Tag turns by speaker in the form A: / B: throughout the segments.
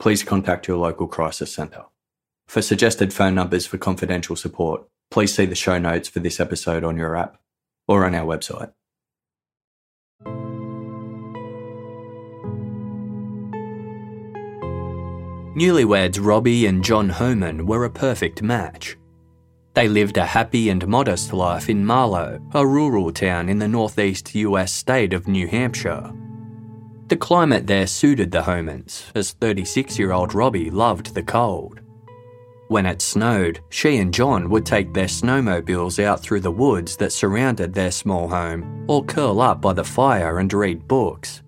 A: please contact your local crisis centre. For suggested phone numbers for confidential support, please see the show notes for this episode on your app or on our website. Newlyweds Robbie and John Homan were a perfect match. They lived a happy and modest life in Marlow, a rural town in the northeast US state of New Hampshire. The climate there suited the Homans, as 36 year old Robbie loved the cold. When it snowed, she and John would take their snowmobiles out through the woods that surrounded their small home, or curl up by the fire and read books.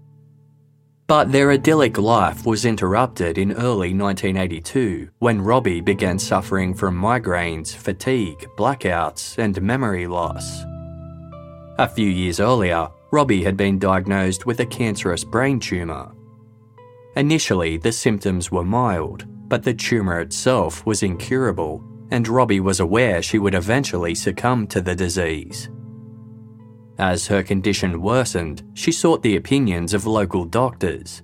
A: But their idyllic life was interrupted in early 1982 when Robbie began suffering from migraines, fatigue, blackouts, and memory loss. A few years earlier, Robbie had been diagnosed with a cancerous brain tumour. Initially, the symptoms were mild, but the tumour itself was incurable, and Robbie was aware she would eventually succumb to the disease. As her condition worsened, she sought the opinions of local doctors.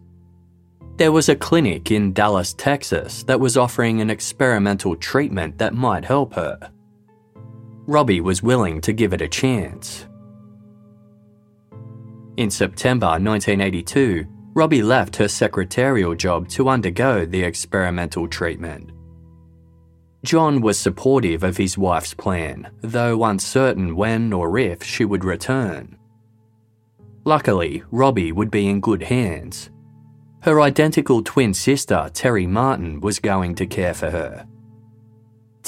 A: There was a clinic in Dallas, Texas that was offering an experimental treatment that might help her. Robbie was willing to give it a chance, in September 1982, Robbie left her secretarial job to undergo the experimental treatment. John was supportive of his wife's plan, though uncertain when or if she would return. Luckily, Robbie would be in good hands. Her identical twin sister, Terry Martin, was going to care for her.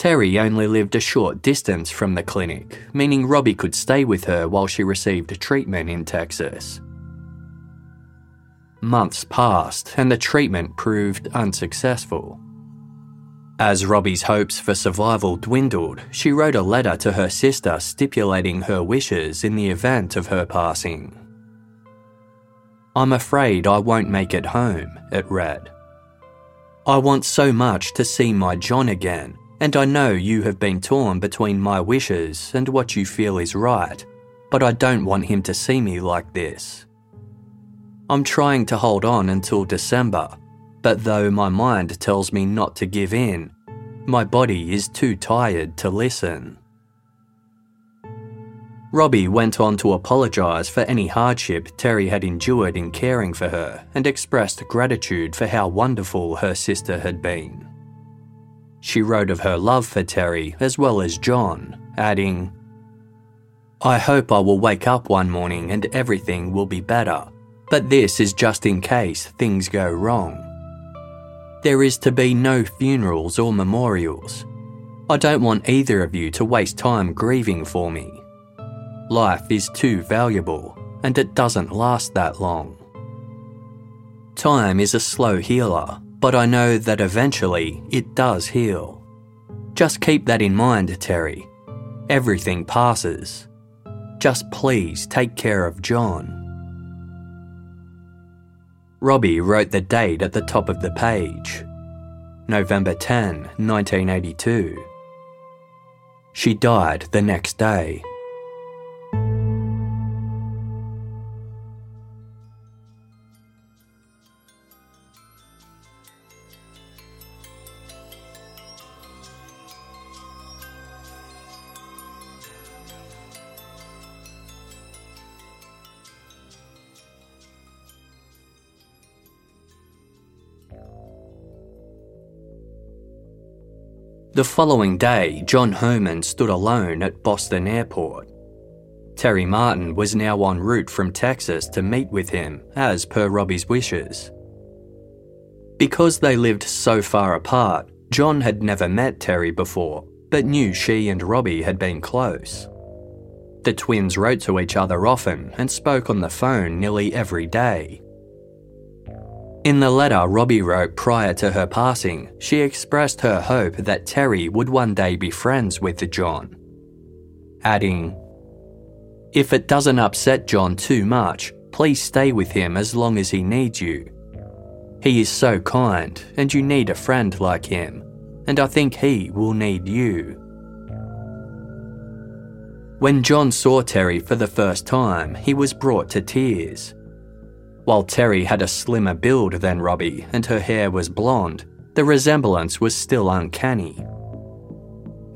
A: Terry only lived a short distance from the clinic, meaning Robbie could stay with her while she received treatment in Texas. Months passed and the treatment proved unsuccessful. As Robbie's hopes for survival dwindled, she wrote a letter to her sister stipulating her wishes in the event of her passing. I'm afraid I won't make it home, it read. I want so much to see my John again, and I know you have been torn between my wishes and what you feel is right, but I don't want him to see me like this. I'm trying to hold on until December, but though my mind tells me not to give in, my body is too tired to listen. Robbie went on to apologise for any hardship Terry had endured in caring for her and expressed gratitude for how wonderful her sister had been. She wrote of her love for Terry as well as John, adding, I hope I will wake up one morning and everything will be better, but this is just in case things go wrong. There is to be no funerals or memorials. I don't want either of you to waste time grieving for me. Life is too valuable, and it doesn't last that long. Time is a slow healer, but I know that eventually it does heal. Just keep that in mind, Terry. Everything passes. Just please take care of John. Robbie wrote the date at the top of the page November 10, 1982. She died the next day. The following day, John Homan stood alone at Boston Airport. Terry Martin was now en route from Texas to meet with him, as per Robbie's wishes. Because they lived so far apart, John had never met Terry before, but knew she and Robbie had been close. The twins wrote to each other often and spoke on the phone nearly every day. In the letter Robbie wrote prior to her passing, she expressed her hope that Terry would one day be friends with John. Adding, If it doesn't upset John too much, please stay with him as long as he needs you. He is so kind, and you need a friend like him, and I think he will need you. When John saw Terry for the first time, he was brought to tears. While Terry had a slimmer build than Robbie and her hair was blonde, the resemblance was still uncanny.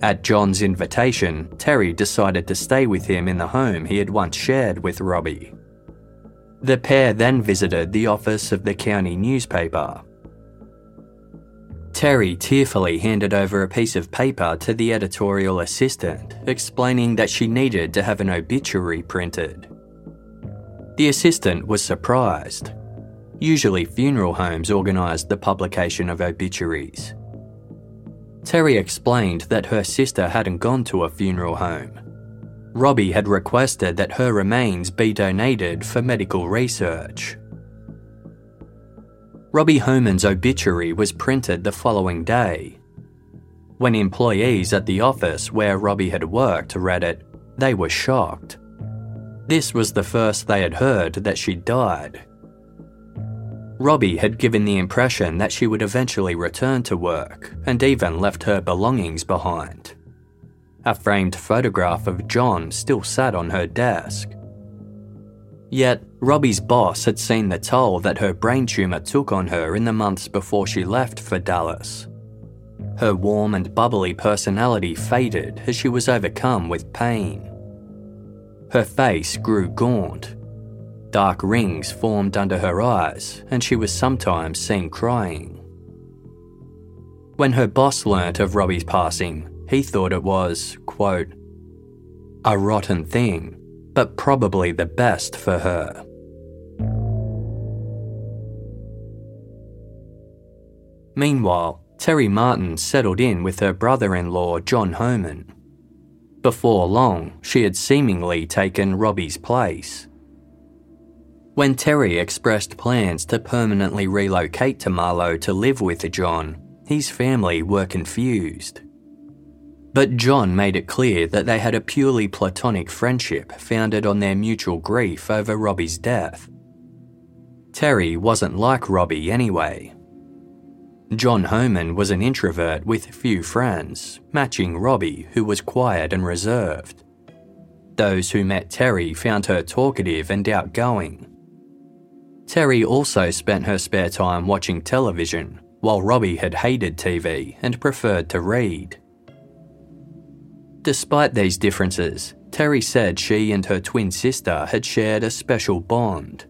A: At John's invitation, Terry decided to stay with him in the home he had once shared with Robbie. The pair then visited the office of the county newspaper. Terry tearfully handed over a piece of paper to the editorial assistant, explaining that she needed to have an obituary printed. The assistant was surprised. Usually, funeral homes organised the publication of obituaries. Terry explained that her sister hadn't gone to a funeral home. Robbie had requested that her remains be donated for medical research. Robbie Homan's obituary was printed the following day. When employees at the office where Robbie had worked read it, they were shocked. This was the first they had heard that she'd died. Robbie had given the impression that she would eventually return to work and even left her belongings behind. A framed photograph of John still sat on her desk. Yet, Robbie's boss had seen the toll that her brain tumour took on her in the months before she left for Dallas. Her warm and bubbly personality faded as she was overcome with pain. Her face grew gaunt. Dark rings formed under her eyes, and she was sometimes seen crying. When her boss learnt of Robbie's passing, he thought it was, quote, a rotten thing, but probably the best for her. Meanwhile, Terry Martin settled in with her brother in law, John Homan. Before long, she had seemingly taken Robbie's place. When Terry expressed plans to permanently relocate to Marlow to live with John, his family were confused. But John made it clear that they had a purely platonic friendship founded on their mutual grief over Robbie's death. Terry wasn't like Robbie anyway, John Homan was an introvert with few friends, matching Robbie, who was quiet and reserved. Those who met Terry found her talkative and outgoing. Terry also spent her spare time watching television, while Robbie had hated TV and preferred to read. Despite these differences, Terry said she and her twin sister had shared a special bond.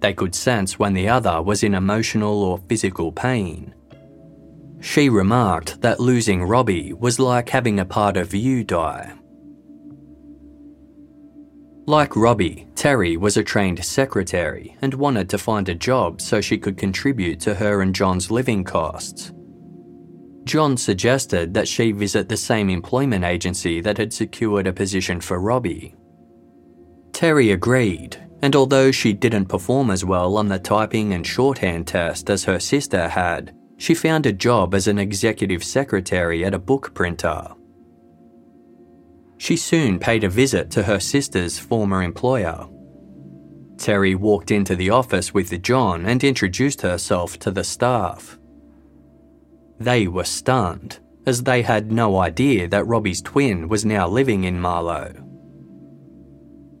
A: They could sense when the other was in emotional or physical pain. She remarked that losing Robbie was like having a part of you die. Like Robbie, Terry was a trained secretary and wanted to find a job so she could contribute to her and John's living costs. John suggested that she visit the same employment agency that had secured a position for Robbie. Terry agreed, and although she didn't perform as well on the typing and shorthand test as her sister had, she found a job as an executive secretary at a book printer. She soon paid a visit to her sister's former employer. Terry walked into the office with John and introduced herself to the staff. They were stunned, as they had no idea that Robbie's twin was now living in Marlow.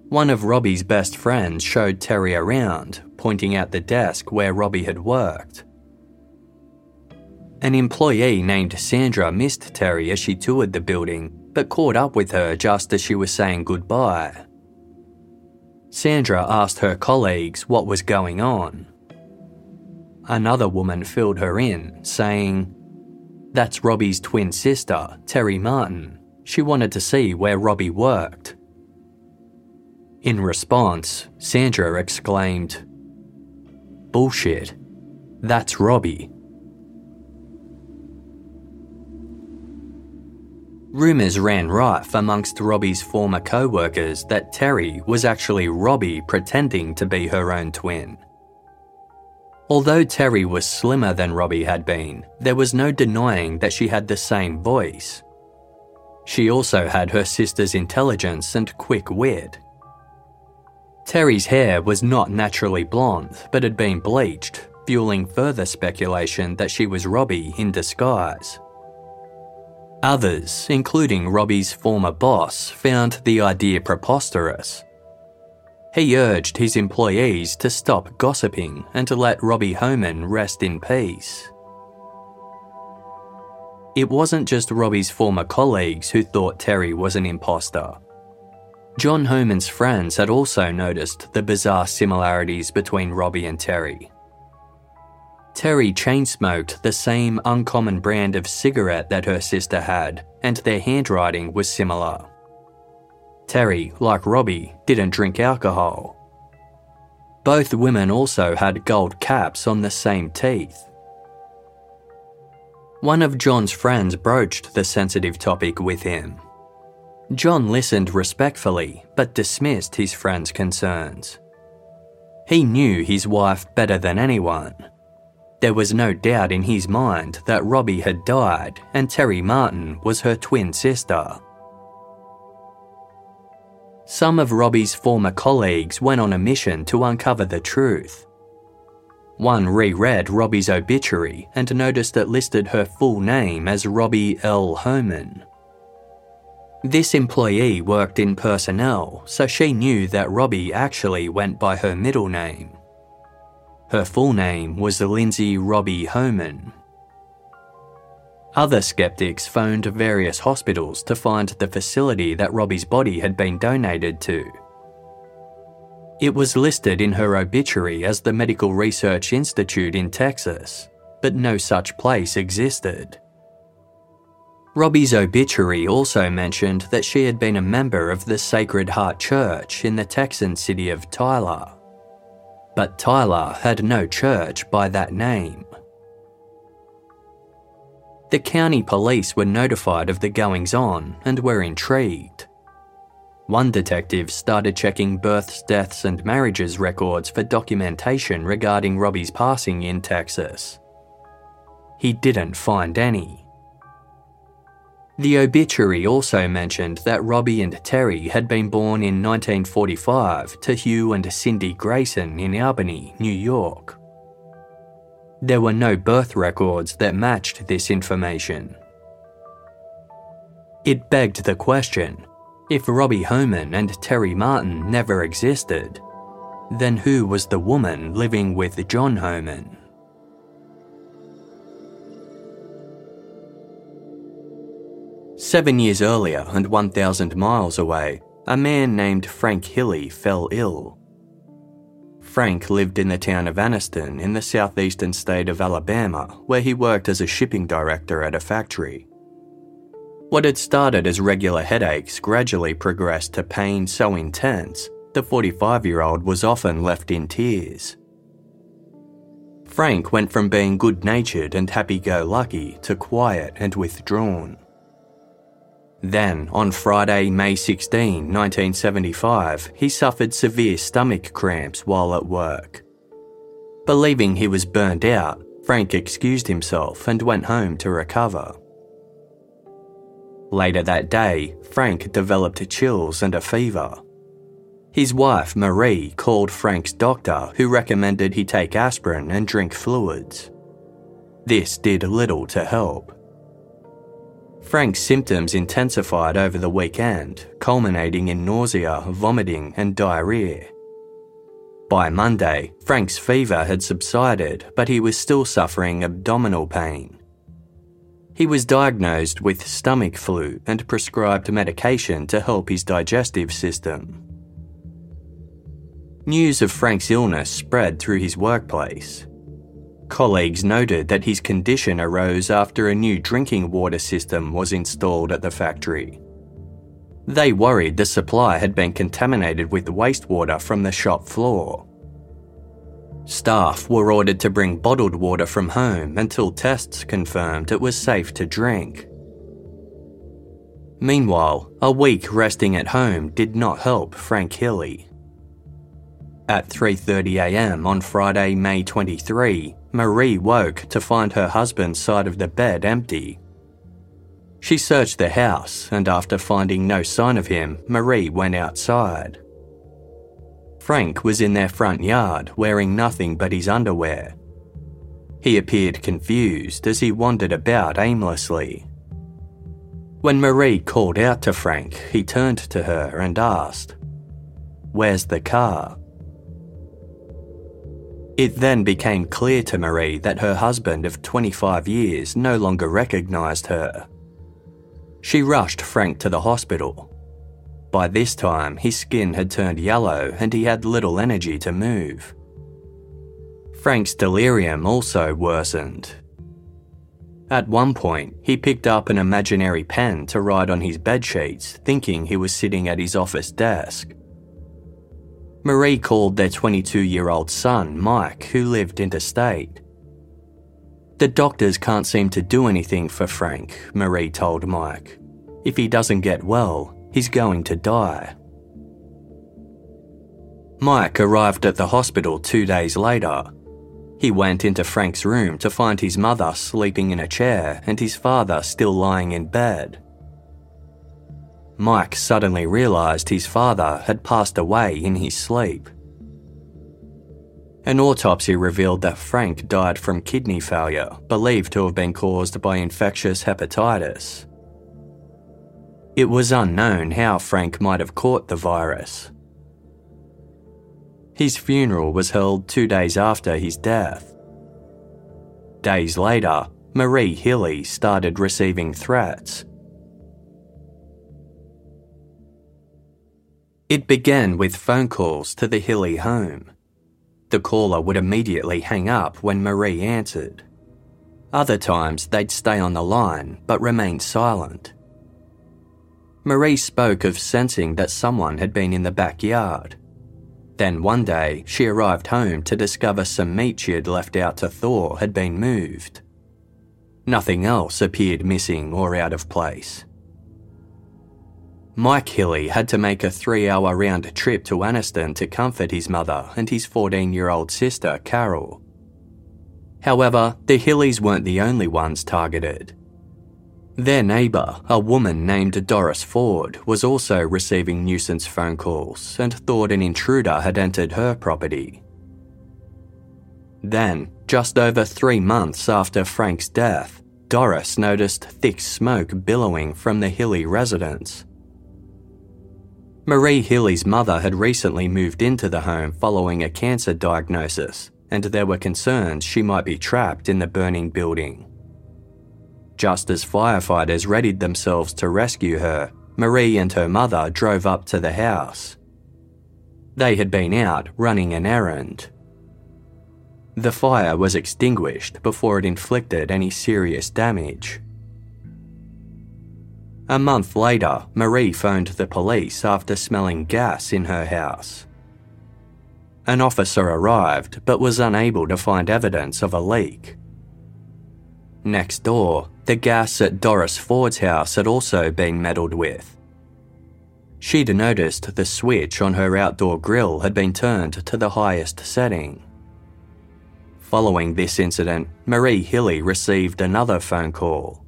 A: One of Robbie's best friends showed Terry around, pointing out the desk where Robbie had worked. An employee named Sandra missed Terry as she toured the building, but caught up with her just as she was saying goodbye. Sandra asked her colleagues what was going on. Another woman filled her in, saying, That's Robbie's twin sister, Terry Martin. She wanted to see where Robbie worked. In response, Sandra exclaimed, Bullshit. That's Robbie. Rumours ran rife amongst Robbie's former co workers that Terry was actually Robbie pretending to be her own twin. Although Terry was slimmer than Robbie had been, there was no denying that she had the same voice. She also had her sister's intelligence and quick wit. Terry's hair was not naturally blonde, but had been bleached, fueling further speculation that she was Robbie in disguise. Others, including Robbie's former boss, found the idea preposterous. He urged his employees to stop gossiping and to let Robbie Homan rest in peace. It wasn't just Robbie's former colleagues who thought Terry was an imposter. John Homan's friends had also noticed the bizarre similarities between Robbie and Terry. Terry chain smoked the same uncommon brand of cigarette that her sister had, and their handwriting was similar. Terry, like Robbie, didn't drink alcohol. Both women also had gold caps on the same teeth. One of John's friends broached the sensitive topic with him. John listened respectfully but dismissed his friend's concerns. He knew his wife better than anyone there was no doubt in his mind that Robbie had died and Terry Martin was her twin sister. Some of Robbie's former colleagues went on a mission to uncover the truth. One reread Robbie's obituary and noticed it listed her full name as Robbie L. Homan. This employee worked in personnel, so she knew that Robbie actually went by her middle name. Her full name was Lindsay Robbie Homan. Other skeptics phoned various hospitals to find the facility that Robbie's body had been donated to. It was listed in her obituary as the Medical Research Institute in Texas, but no such place existed. Robbie's obituary also mentioned that she had been a member of the Sacred Heart Church in the Texan city of Tyler but Tyler had no church by that name. The county police were notified of the goings on and were intrigued. One detective started checking births, deaths, and marriages records for documentation regarding Robbie's passing in Texas. He didn't find any. The obituary also mentioned that Robbie and Terry had been born in 1945 to Hugh and Cindy Grayson in Albany, New York. There were no birth records that matched this information. It begged the question if Robbie Homan and Terry Martin never existed, then who was the woman living with John Homan? Seven years earlier and 1,000 miles away, a man named Frank Hilley fell ill. Frank lived in the town of Anniston in the southeastern state of Alabama, where he worked as a shipping director at a factory. What had started as regular headaches gradually progressed to pain so intense the 45 year old was often left in tears. Frank went from being good natured and happy go lucky to quiet and withdrawn. Then, on Friday, May 16, 1975, he suffered severe stomach cramps while at work. Believing he was burned out, Frank excused himself and went home to recover. Later that day, Frank developed chills and a fever. His wife, Marie, called Frank's doctor, who recommended he take aspirin and drink fluids. This did little to help. Frank's symptoms intensified over the weekend, culminating in nausea, vomiting, and diarrhea. By Monday, Frank's fever had subsided, but he was still suffering abdominal pain. He was diagnosed with stomach flu and prescribed medication to help his digestive system. News of Frank's illness spread through his workplace. Colleagues noted that his condition arose after a new drinking water system was installed at the factory. They worried the supply had been contaminated with wastewater from the shop floor. Staff were ordered to bring bottled water from home until tests confirmed it was safe to drink. Meanwhile, a week resting at home did not help Frank Hilley. At 3:30 a.m. on Friday, May 23, Marie woke to find her husband's side of the bed empty. She searched the house, and after finding no sign of him, Marie went outside. Frank was in their front yard wearing nothing but his underwear. He appeared confused as he wandered about aimlessly. When Marie called out to Frank, he turned to her and asked, Where's the car? It then became clear to Marie that her husband of 25 years no longer recognised her. She rushed Frank to the hospital. By this time, his skin had turned yellow and he had little energy to move. Frank's delirium also worsened. At one point, he picked up an imaginary pen to write on his bedsheets, thinking he was sitting at his office desk. Marie called their 22 year old son, Mike, who lived interstate. The doctors can't seem to do anything for Frank, Marie told Mike. If he doesn't get well, he's going to die. Mike arrived at the hospital two days later. He went into Frank's room to find his mother sleeping in a chair and his father still lying in bed. Mike suddenly realised his father had passed away in his sleep. An autopsy revealed that Frank died from kidney failure, believed to have been caused by infectious hepatitis. It was unknown how Frank might have caught the virus. His funeral was held two days after his death. Days later, Marie Hilley started receiving threats It began with phone calls to the Hilley home. The caller would immediately hang up when Marie answered. Other times they'd stay on the line but remain silent. Marie spoke of sensing that someone had been in the backyard. Then one day she arrived home to discover some meat she had left out to thaw had been moved. Nothing else appeared missing or out of place. Mike Hilley had to make a three hour round trip to Anniston to comfort his mother and his 14 year old sister, Carol. However, the Hilleys weren't the only ones targeted. Their neighbour, a woman named Doris Ford, was also receiving nuisance phone calls and thought an intruder had entered her property. Then, just over three months after Frank's death, Doris noticed thick smoke billowing from the Hilley residence. Marie Hilley's mother had recently moved into the home following a cancer diagnosis, and there were concerns she might be trapped in the burning building. Just as firefighters readied themselves to rescue her, Marie and her mother drove up to the house. They had been out running an errand. The fire was extinguished before it inflicted any serious damage. A month later, Marie phoned the police after smelling gas in her house. An officer arrived but was unable to find evidence of a leak. Next door, the gas at Doris Ford's house had also been meddled with. She'd noticed the switch on her outdoor grill had been turned to the highest setting. Following this incident, Marie Hilley received another phone call.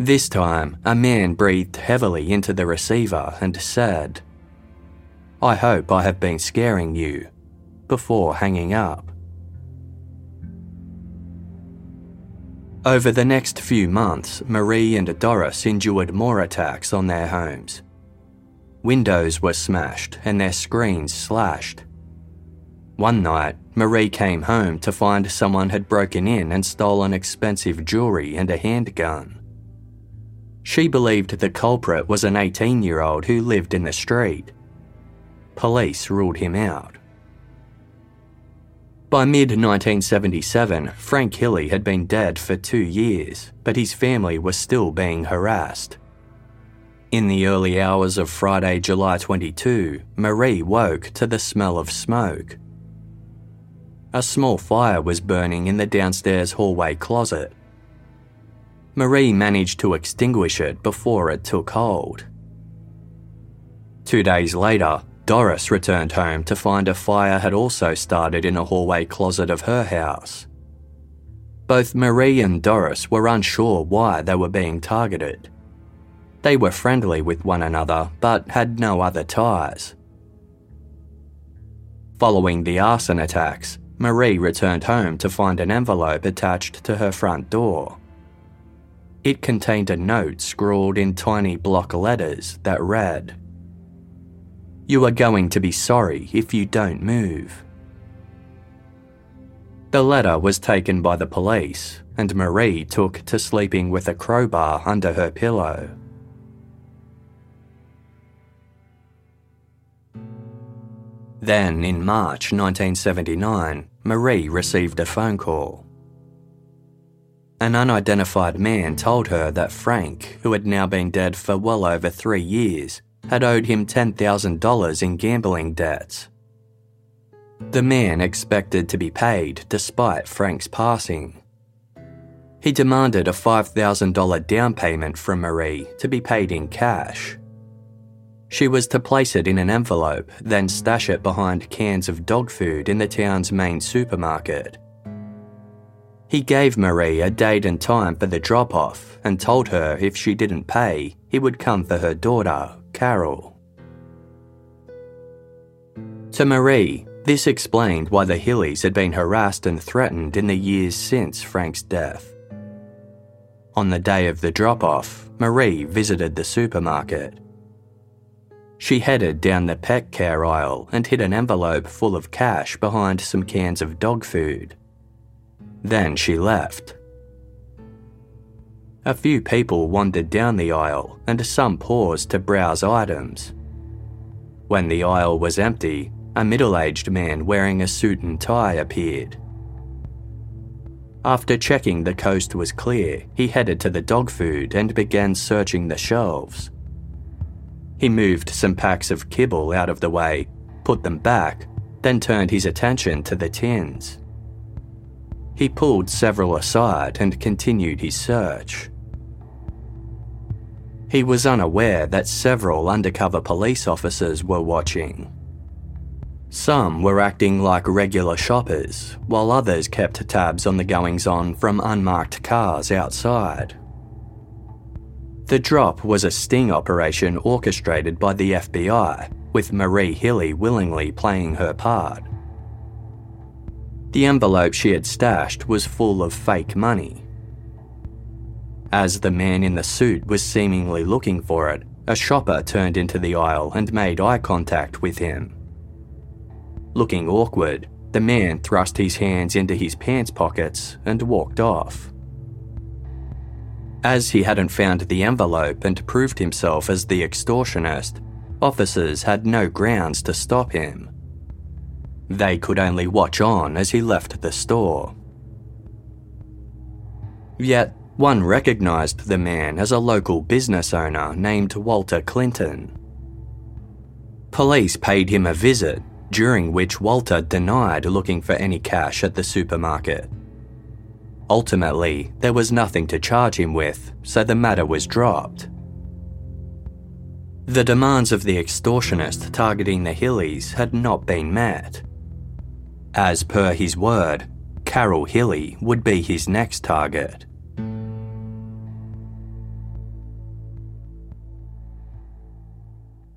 A: This time, a man breathed heavily into the receiver and said, I hope I have been scaring you, before hanging up. Over the next few months, Marie and Doris endured more attacks on their homes. Windows were smashed and their screens slashed. One night, Marie came home to find someone had broken in and stolen expensive jewellery and a handgun. She believed the culprit was an 18 year old who lived in the street. Police ruled him out. By mid 1977, Frank Hilley had been dead for two years, but his family was still being harassed. In the early hours of Friday, July 22, Marie woke to the smell of smoke. A small fire was burning in the downstairs hallway closet. Marie managed to extinguish it before it took hold. Two days later, Doris returned home to find a fire had also started in a hallway closet of her house. Both Marie and Doris were unsure why they were being targeted. They were friendly with one another but had no other ties. Following the arson attacks, Marie returned home to find an envelope attached to her front door. It contained a note scrawled in tiny block letters that read, You are going to be sorry if you don't move. The letter was taken by the police, and Marie took to sleeping with a crowbar under her pillow. Then, in March 1979, Marie received a phone call. An unidentified man told her that Frank, who had now been dead for well over three years, had owed him $10,000 in gambling debts. The man expected to be paid despite Frank's passing. He demanded a $5,000 down payment from Marie to be paid in cash. She was to place it in an envelope, then stash it behind cans of dog food in the town's main supermarket. He gave Marie a date and time for the drop off and told her if she didn't pay, he would come for her daughter, Carol. To Marie, this explained why the Hilleys had been harassed and threatened in the years since Frank's death. On the day of the drop off, Marie visited the supermarket. She headed down the pet care aisle and hid an envelope full of cash behind some cans of dog food. Then she left. A few people wandered down the aisle and some paused to browse items. When the aisle was empty, a middle aged man wearing a suit and tie appeared. After checking the coast was clear, he headed to the dog food and began searching the shelves. He moved some packs of kibble out of the way, put them back, then turned his attention to the tins. He pulled several aside and continued his search. He was unaware that several undercover police officers were watching. Some were acting like regular shoppers, while others kept tabs on the goings on from unmarked cars outside. The drop was a sting operation orchestrated by the FBI, with Marie Hilley willingly playing her part. The envelope she had stashed was full of fake money. As the man in the suit was seemingly looking for it, a shopper turned into the aisle and made eye contact with him. Looking awkward, the man thrust his hands into his pants pockets and walked off. As he hadn't found the envelope and proved himself as the extortionist, officers had no grounds to stop him. They could only watch on as he left the store. Yet, one recognised the man as a local business owner named Walter Clinton. Police paid him a visit, during which Walter denied looking for any cash at the supermarket. Ultimately, there was nothing to charge him with, so the matter was dropped. The demands of the extortionist targeting the Hilleys had not been met. As per his word, Carol Hilley would be his next target.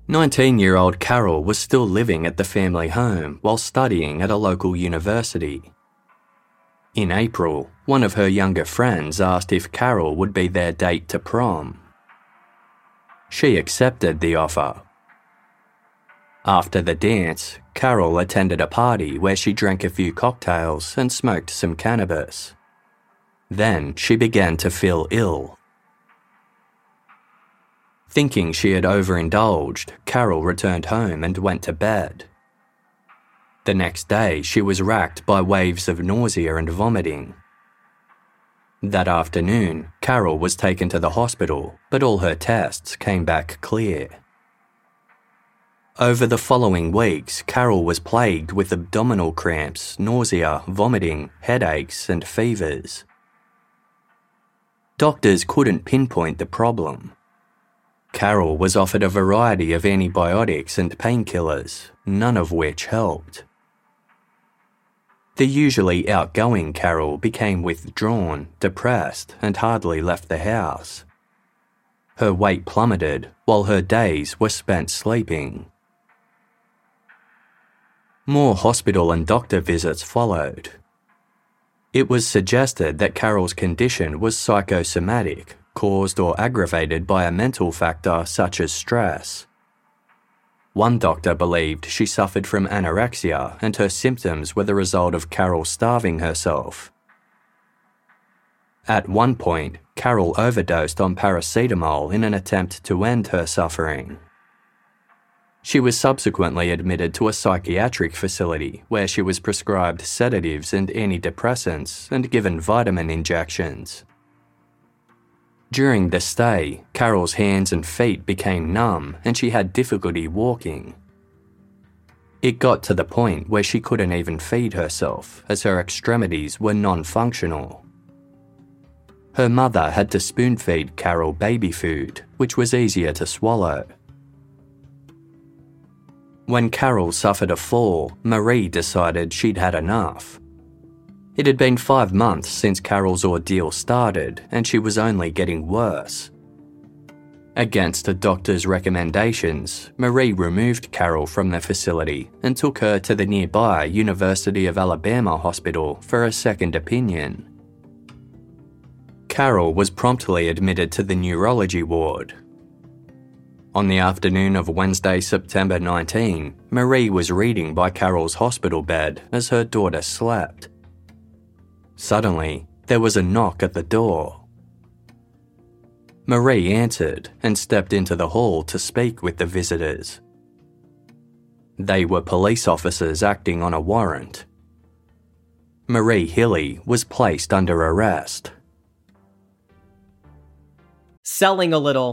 A: Nineteen-year-old Carol was still living at the family home while studying at a local university. In April, one of her younger friends asked if Carol would be their date to prom. She accepted the offer. After the dance, Carol attended a party where she drank a few cocktails and smoked some cannabis. Then she began to feel ill. Thinking she had overindulged, Carol returned home and went to bed. The next day, she was racked by waves of nausea and vomiting. That afternoon, Carol was taken to the hospital, but all her tests came back clear. Over the following weeks, Carol was plagued with abdominal cramps, nausea, vomiting, headaches, and fevers. Doctors couldn't pinpoint the problem. Carol was offered a variety of antibiotics and painkillers, none of which helped. The usually outgoing Carol became withdrawn, depressed, and hardly left the house. Her weight plummeted while her days were spent sleeping. More hospital and doctor visits followed. It was suggested that Carol's condition was psychosomatic, caused or aggravated by a mental factor such as stress. One doctor believed she suffered from anorexia and her symptoms were the result of Carol starving herself. At one point, Carol overdosed on paracetamol in an attempt to end her suffering. She was subsequently admitted to a psychiatric facility where she was prescribed sedatives and antidepressants and given vitamin injections. During the stay, Carol's hands and feet became numb and she had difficulty walking. It got to the point where she couldn't even feed herself as her extremities were non functional. Her mother had to spoon feed Carol baby food, which was easier to swallow. When Carol suffered a fall, Marie decided she'd had enough. It had been five months since Carol's ordeal started, and she was only getting worse. Against a doctor's recommendations, Marie removed Carol from the facility and took her to the nearby University of Alabama hospital for a second opinion. Carol was promptly admitted to the neurology ward. On the afternoon of Wednesday, September 19, Marie was reading by Carol's hospital bed as her daughter slept. Suddenly, there was a knock at the door. Marie answered and stepped into the hall to speak with the visitors. They were police officers acting on a warrant. Marie Hilley was placed under arrest.
B: Selling a little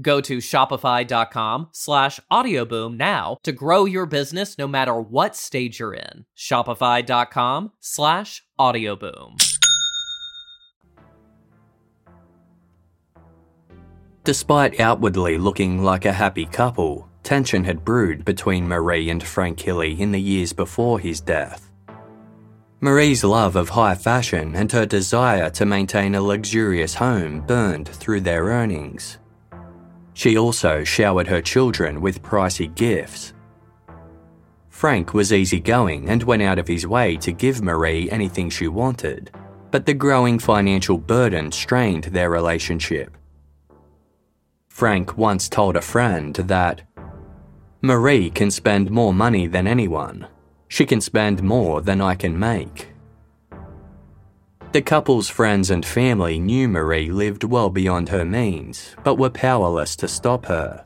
B: Go to shopify.com slash audioboom now to grow your business no matter what stage you're in. Shopify.com slash audioboom.
A: Despite outwardly looking like a happy couple, tension had brewed between Marie and Frank Hilley in the years before his death. Marie's love of high fashion and her desire to maintain a luxurious home burned through their earnings. She also showered her children with pricey gifts. Frank was easygoing and went out of his way to give Marie anything she wanted, but the growing financial burden strained their relationship. Frank once told a friend that Marie can spend more money than anyone. She can spend more than I can make. The couple's friends and family knew Marie lived well beyond her means, but were powerless to stop her.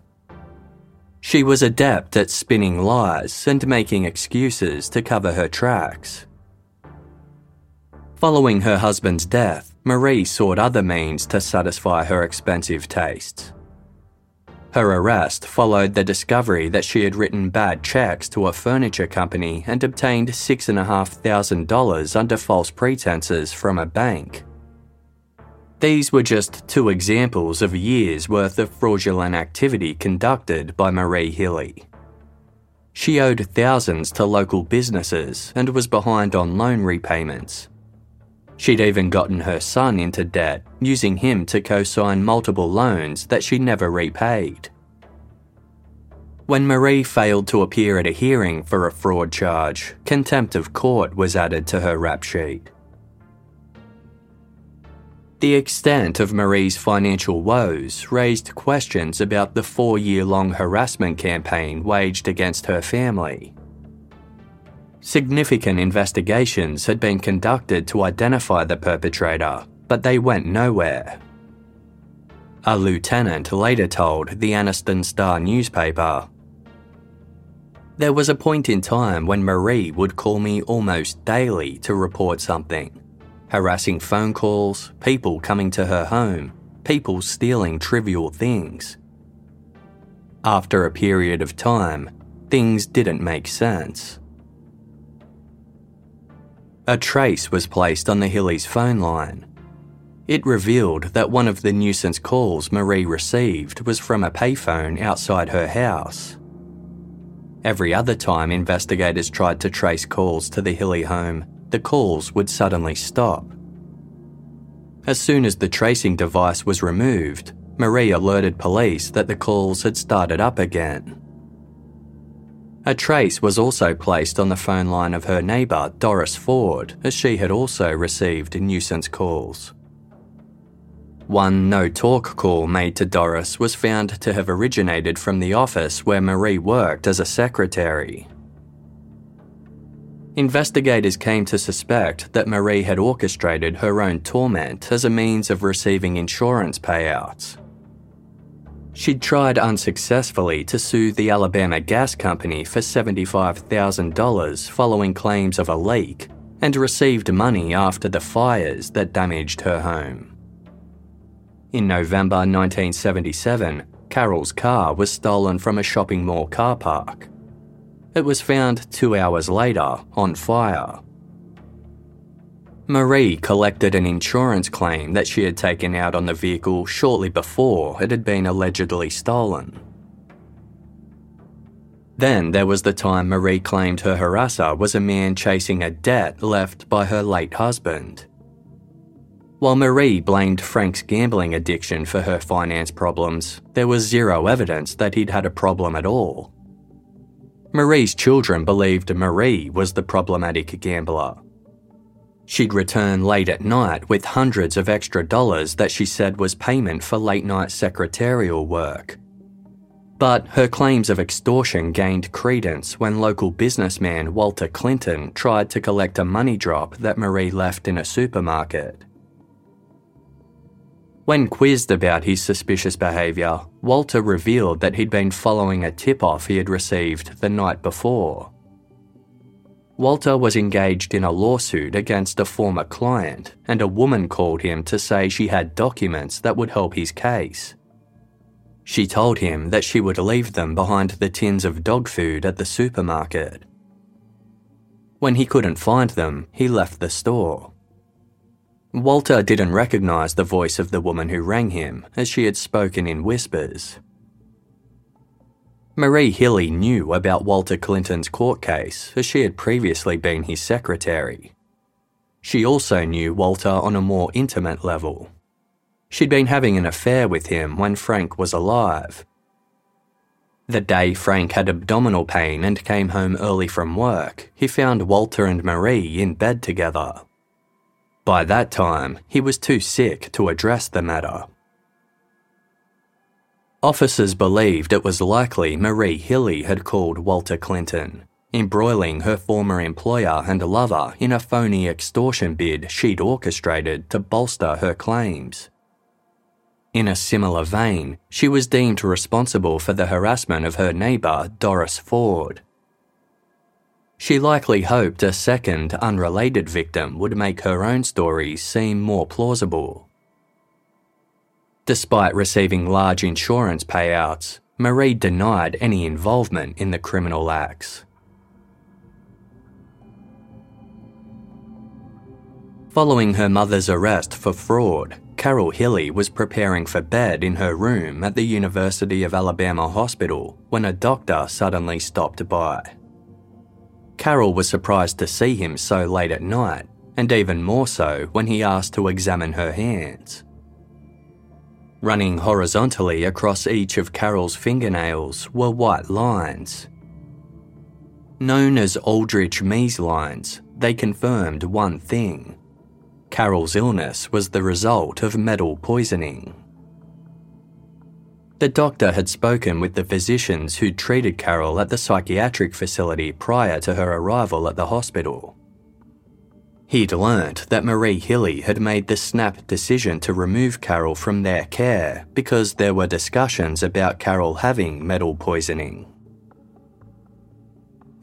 A: She was adept at spinning lies and making excuses to cover her tracks. Following her husband's death, Marie sought other means to satisfy her expensive tastes. Her arrest followed the discovery that she had written bad checks to a furniture company and obtained $6,500 under false pretenses from a bank. These were just two examples of years' worth of fraudulent activity conducted by Marie Hilley. She owed thousands to local businesses and was behind on loan repayments. She'd even gotten her son into debt, using him to co sign multiple loans that she never repaid. When Marie failed to appear at a hearing for a fraud charge, contempt of court was added to her rap sheet. The extent of Marie's financial woes raised questions about the four year long harassment campaign waged against her family. Significant investigations had been conducted to identify the perpetrator, but they went nowhere. A lieutenant later told the Anniston Star newspaper There was a point in time when Marie would call me almost daily to report something harassing phone calls, people coming to her home, people stealing trivial things. After a period of time, things didn't make sense. A trace was placed on the Hilley's phone line. It revealed that one of the nuisance calls Marie received was from a payphone outside her house. Every other time investigators tried to trace calls to the Hilley home, the calls would suddenly stop. As soon as the tracing device was removed, Marie alerted police that the calls had started up again. A trace was also placed on the phone line of her neighbour, Doris Ford, as she had also received nuisance calls. One no talk call made to Doris was found to have originated from the office where Marie worked as a secretary. Investigators came to suspect that Marie had orchestrated her own torment as a means of receiving insurance payouts. She'd tried unsuccessfully to sue the Alabama Gas Company for $75,000 following claims of a leak and received money after the fires that damaged her home. In November 1977, Carol's car was stolen from a shopping mall car park. It was found two hours later on fire. Marie collected an insurance claim that she had taken out on the vehicle shortly before it had been allegedly stolen. Then there was the time Marie claimed her harasser was a man chasing a debt left by her late husband. While Marie blamed Frank's gambling addiction for her finance problems, there was zero evidence that he'd had a problem at all. Marie's children believed Marie was the problematic gambler. She'd return late at night with hundreds of extra dollars that she said was payment for late night secretarial work. But her claims of extortion gained credence when local businessman Walter Clinton tried to collect a money drop that Marie left in a supermarket. When quizzed about his suspicious behaviour, Walter revealed that he'd been following a tip off he had received the night before. Walter was engaged in a lawsuit against a former client, and a woman called him to say she had documents that would help his case. She told him that she would leave them behind the tins of dog food at the supermarket. When he couldn't find them, he left the store. Walter didn't recognise the voice of the woman who rang him, as she had spoken in whispers. Marie Hilley knew about Walter Clinton's court case, as she had previously been his secretary. She also knew Walter on a more intimate level. She'd been having an affair with him when Frank was alive. The day Frank had abdominal pain and came home early from work, he found Walter and Marie in bed together. By that time, he was too sick to address the matter. Officers believed it was likely Marie Hilley had called Walter Clinton, embroiling her former employer and lover in a phony extortion bid she'd orchestrated to bolster her claims. In a similar vein, she was deemed responsible for the harassment of her neighbour, Doris Ford, she likely hoped a second, unrelated victim would make her own story seem more plausible. Despite receiving large insurance payouts, Marie denied any involvement in the criminal acts. Following her mother's arrest for fraud, Carol Hilley was preparing for bed in her room at the University of Alabama Hospital when a doctor suddenly stopped by. Carol was surprised to see him so late at night, and even more so when he asked to examine her hands. Running horizontally across each of Carol's fingernails were white lines. Known as Aldrich Mees lines, they confirmed one thing Carol's illness was the result of metal poisoning. The doctor had spoken with the physicians who'd treated Carol at the psychiatric facility prior to her arrival at the hospital. He'd learnt that Marie Hilley had made the snap decision to remove Carol from their care because there were discussions about Carol having metal poisoning.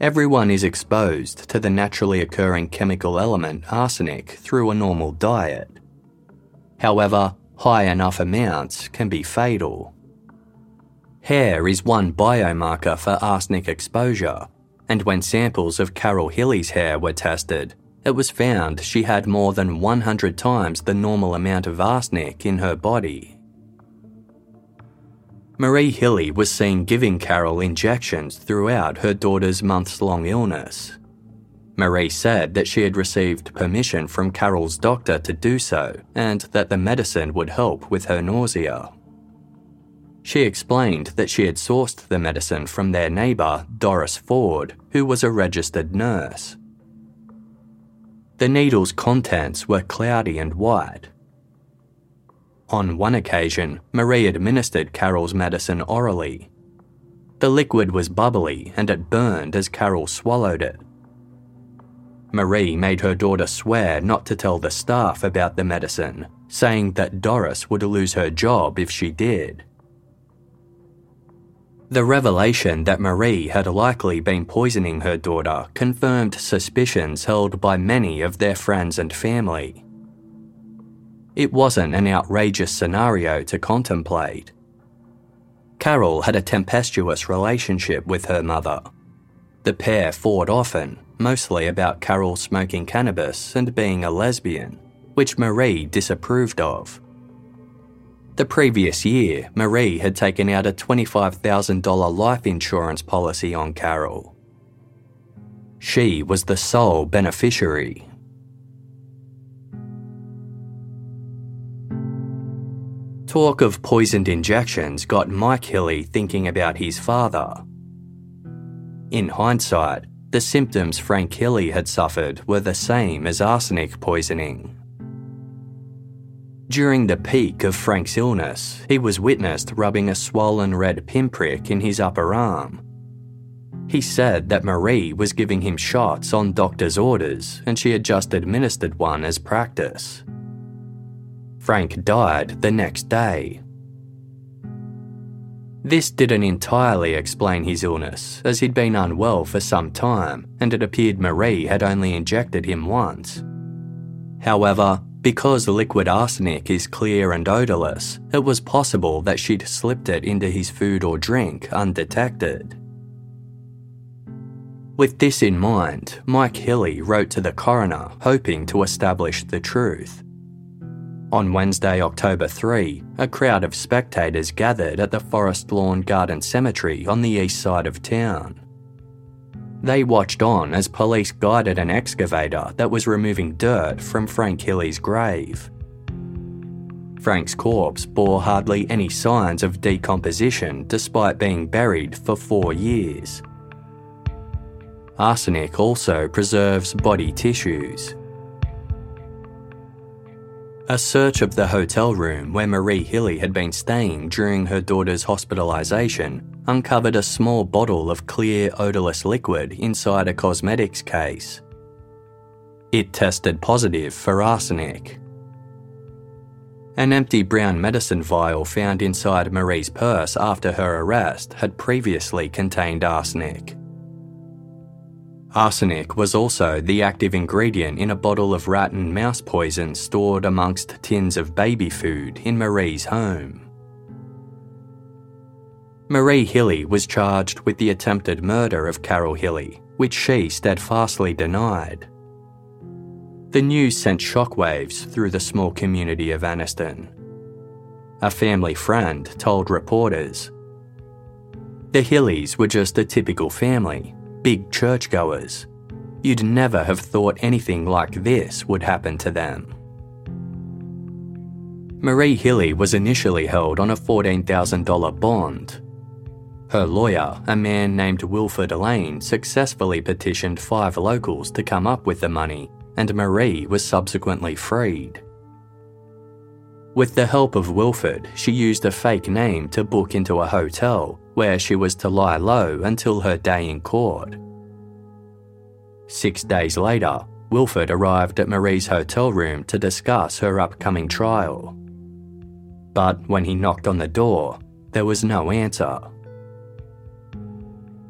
A: Everyone is exposed to the naturally occurring chemical element arsenic through a normal diet. However, high enough amounts can be fatal. Hair is one biomarker for arsenic exposure, and when samples of Carol Hilley's hair were tested, it was found she had more than 100 times the normal amount of arsenic in her body. Marie Hilley was seen giving Carol injections throughout her daughter's months long illness. Marie said that she had received permission from Carol's doctor to do so and that the medicine would help with her nausea. She explained that she had sourced the medicine from their neighbour, Doris Ford, who was a registered nurse. The needle's contents were cloudy and white. On one occasion, Marie administered Carol's medicine orally. The liquid was bubbly and it burned as Carol swallowed it. Marie made her daughter swear not to tell the staff about the medicine, saying that Doris would lose her job if she did. The revelation that Marie had likely been poisoning her daughter confirmed suspicions held by many of their friends and family. It wasn't an outrageous scenario to contemplate. Carol had a tempestuous relationship with her mother. The pair fought often, mostly about Carol smoking cannabis and being a lesbian, which Marie disapproved of. The previous year, Marie had taken out a $25,000 life insurance policy on Carol. She was the sole beneficiary. Talk of poisoned injections got Mike Hilley thinking about his father. In hindsight, the symptoms Frank Hilley had suffered were the same as arsenic poisoning. During the peak of Frank's illness, he was witnessed rubbing a swollen red pinprick in his upper arm. He said that Marie was giving him shots on doctor's orders and she had just administered one as practice. Frank died the next day. This didn't entirely explain his illness, as he'd been unwell for some time and it appeared Marie had only injected him once. However, because liquid arsenic is clear and odourless, it was possible that she'd slipped it into his food or drink undetected. With this in mind, Mike Hilley wrote to the coroner hoping to establish the truth. On Wednesday, October 3, a crowd of spectators gathered at the Forest Lawn Garden Cemetery on the east side of town. They watched on as police guided an excavator that was removing dirt from Frank Hilley's grave. Frank's corpse bore hardly any signs of decomposition despite being buried for four years. Arsenic also preserves body tissues. A search of the hotel room where Marie Hilley had been staying during her daughter's hospitalisation uncovered a small bottle of clear, odourless liquid inside a cosmetics case. It tested positive for arsenic. An empty brown medicine vial found inside Marie's purse after her arrest had previously contained arsenic. Arsenic was also the active ingredient in a bottle of rat and mouse poison stored amongst tins of baby food in Marie's home. Marie Hilley was charged with the attempted murder of Carol Hilley, which she steadfastly denied. The news sent shockwaves through the small community of Anniston. A family friend told reporters The Hilleys were just a typical family big churchgoers. You'd never have thought anything like this would happen to them. Marie Hilley was initially held on a $14,000 bond. Her lawyer, a man named Wilford Lane, successfully petitioned five locals to come up with the money, and Marie was subsequently freed. With the help of Wilford, she used a fake name to book into a hotel where she was to lie low until her day in court. Six days later, Wilford arrived at Marie's hotel room to discuss her upcoming trial. But when he knocked on the door, there was no answer.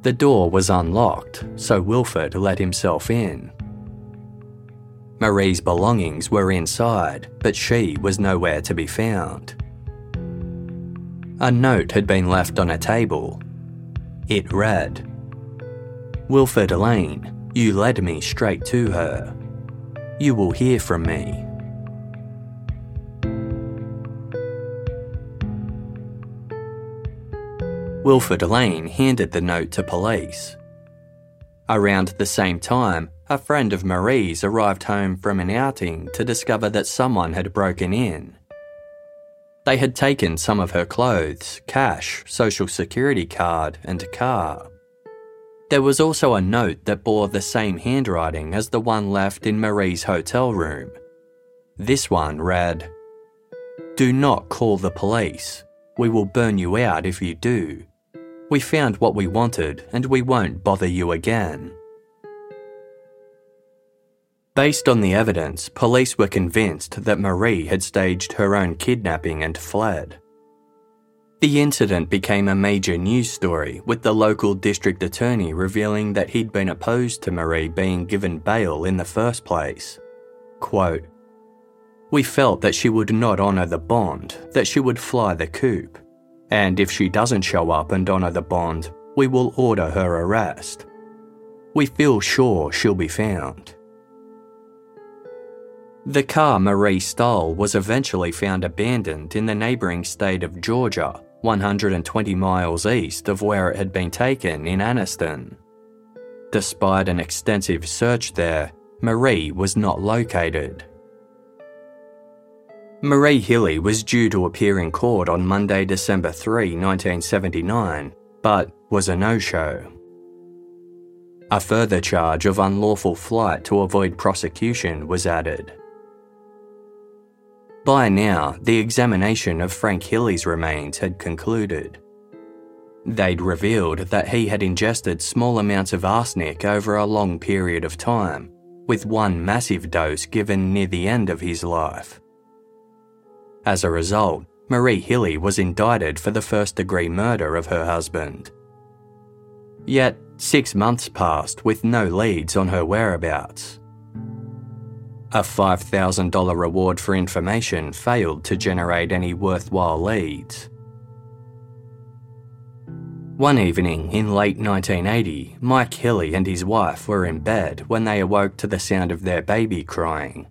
A: The door was unlocked, so Wilford let himself in. Marie's belongings were inside, but she was nowhere to be found. A note had been left on a table. It read Wilford Lane, you led me straight to her. You will hear from me. Wilford Lane handed the note to police. Around the same time, a friend of Marie's arrived home from an outing to discover that someone had broken in. They had taken some of her clothes, cash, social security card, and car. There was also a note that bore the same handwriting as the one left in Marie's hotel room. This one read Do not call the police. We will burn you out if you do. We found what we wanted and we won't bother you again. Based on the evidence, police were convinced that Marie had staged her own kidnapping and fled. The incident became a major news story, with the local district attorney revealing that he'd been opposed to Marie being given bail in the first place. Quote, We felt that she would not honour the bond, that she would fly the coop, and if she doesn't show up and honour the bond, we will order her arrest. We feel sure she'll be found. The car Marie stole was eventually found abandoned in the neighbouring state of Georgia, 120 miles east of where it had been taken in Anniston. Despite an extensive search there, Marie was not located. Marie Hilley was due to appear in court on Monday, December 3, 1979, but was a no show. A further charge of unlawful flight to avoid prosecution was added. By now, the examination of Frank Hilley's remains had concluded. They'd revealed that he had ingested small amounts of arsenic over a long period of time, with one massive dose given near the end of his life. As a result, Marie Hilley was indicted for the first degree murder of her husband. Yet, six months passed with no leads on her whereabouts. A $5,000 reward for information failed to generate any worthwhile leads. One evening in late 1980, Mike Hilley and his wife were in bed when they awoke to the sound of their baby crying.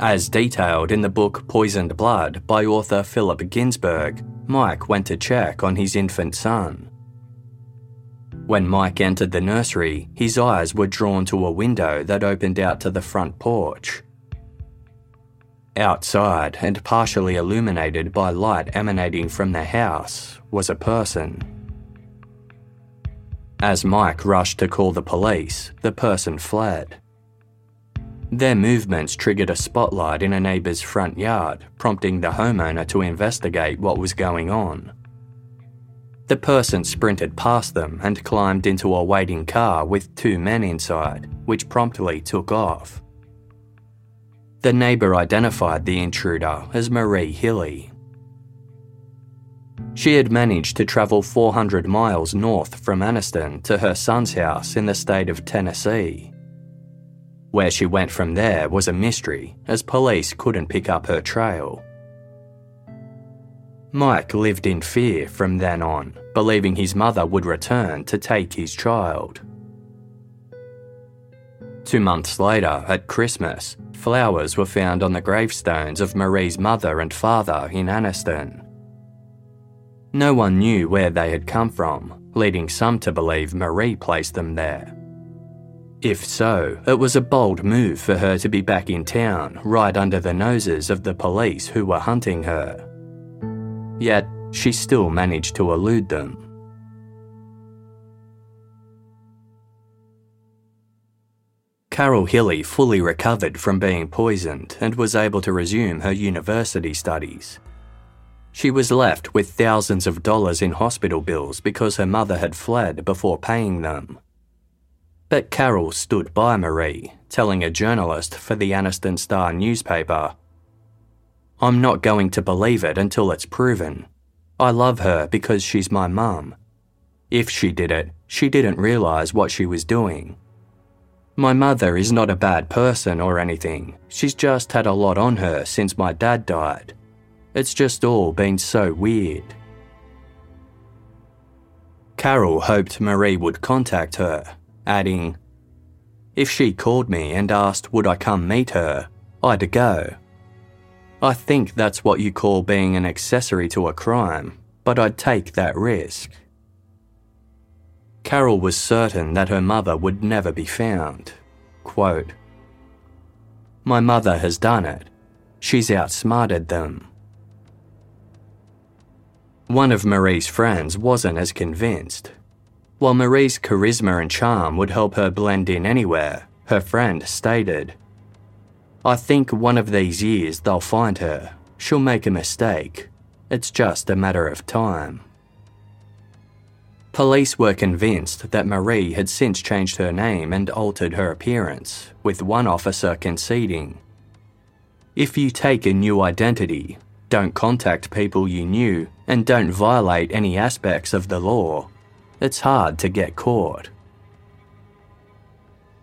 A: As detailed in the book Poisoned Blood by author Philip Ginsburg, Mike went to check on his infant son. When Mike entered the nursery, his eyes were drawn to a window that opened out to the front porch. Outside, and partially illuminated by light emanating from the house, was a person. As Mike rushed to call the police, the person fled. Their movements triggered a spotlight in a neighbour's front yard, prompting the homeowner to investigate what was going on. The person sprinted past them and climbed into a waiting car with two men inside, which promptly took off. The neighbour identified the intruder as Marie Hilley. She had managed to travel 400 miles north from Anniston to her son's house in the state of Tennessee. Where she went from there was a mystery, as police couldn't pick up her trail. Mike lived in fear from then on, believing his mother would return to take his child. Two months later, at Christmas, flowers were found on the gravestones of Marie's mother and father in Anniston. No one knew where they had come from, leading some to believe Marie placed them there. If so, it was a bold move for her to be back in town, right under the noses of the police who were hunting her. Yet, she still managed to elude them. Carol Hilley fully recovered from being poisoned and was able to resume her university studies. She was left with thousands of dollars in hospital bills because her mother had fled before paying them. But Carol stood by Marie, telling a journalist for the Anniston Star newspaper I'm not going to believe it until it's proven. I love her because she's my mum. If she did it, she didn't realise what she was doing. My mother is not a bad person or anything, she's just had a lot on her since my dad died. It's just all been so weird. Carol hoped Marie would contact her, adding, If she called me and asked would I come meet her, I'd go. I think that's what you call being an accessory to a crime, but I'd take that risk. Carol was certain that her mother would never be found. Quote, My mother has done it. She's outsmarted them. One of Marie's friends wasn't as convinced. While Marie's charisma and charm would help her blend in anywhere, her friend stated, I think one of these years they'll find her. She'll make a mistake. It's just a matter of time. Police were convinced that Marie had since changed her name and altered her appearance, with one officer conceding. If you take a new identity, don't contact people you knew, and don't violate any aspects of the law, it's hard to get caught.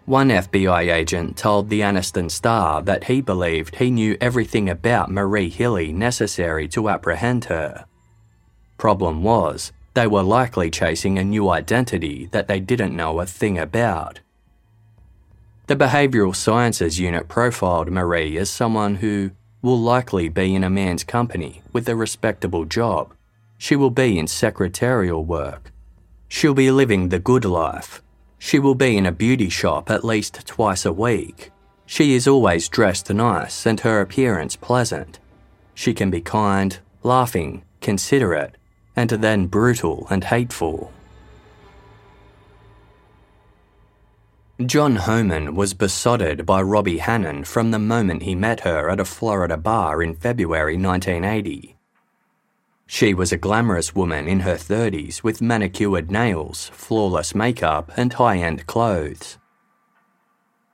A: One FBI agent told the Anniston Star that he believed he knew everything about Marie Hilley necessary to apprehend her. Problem was, they were likely chasing a new identity that they didn't know a thing about. The Behavioural Sciences Unit profiled Marie as someone who will likely be in a man's company with a respectable job. She will be in secretarial work. She'll be living the good life. She will be in a beauty shop at least twice a week. She is always dressed nice and her appearance pleasant. She can be kind, laughing, considerate, and then brutal and hateful. John Homan was besotted by Robbie Hannon from the moment he met her at a Florida bar in February 1980. She was a glamorous woman in her 30s with manicured nails, flawless makeup, and high end clothes.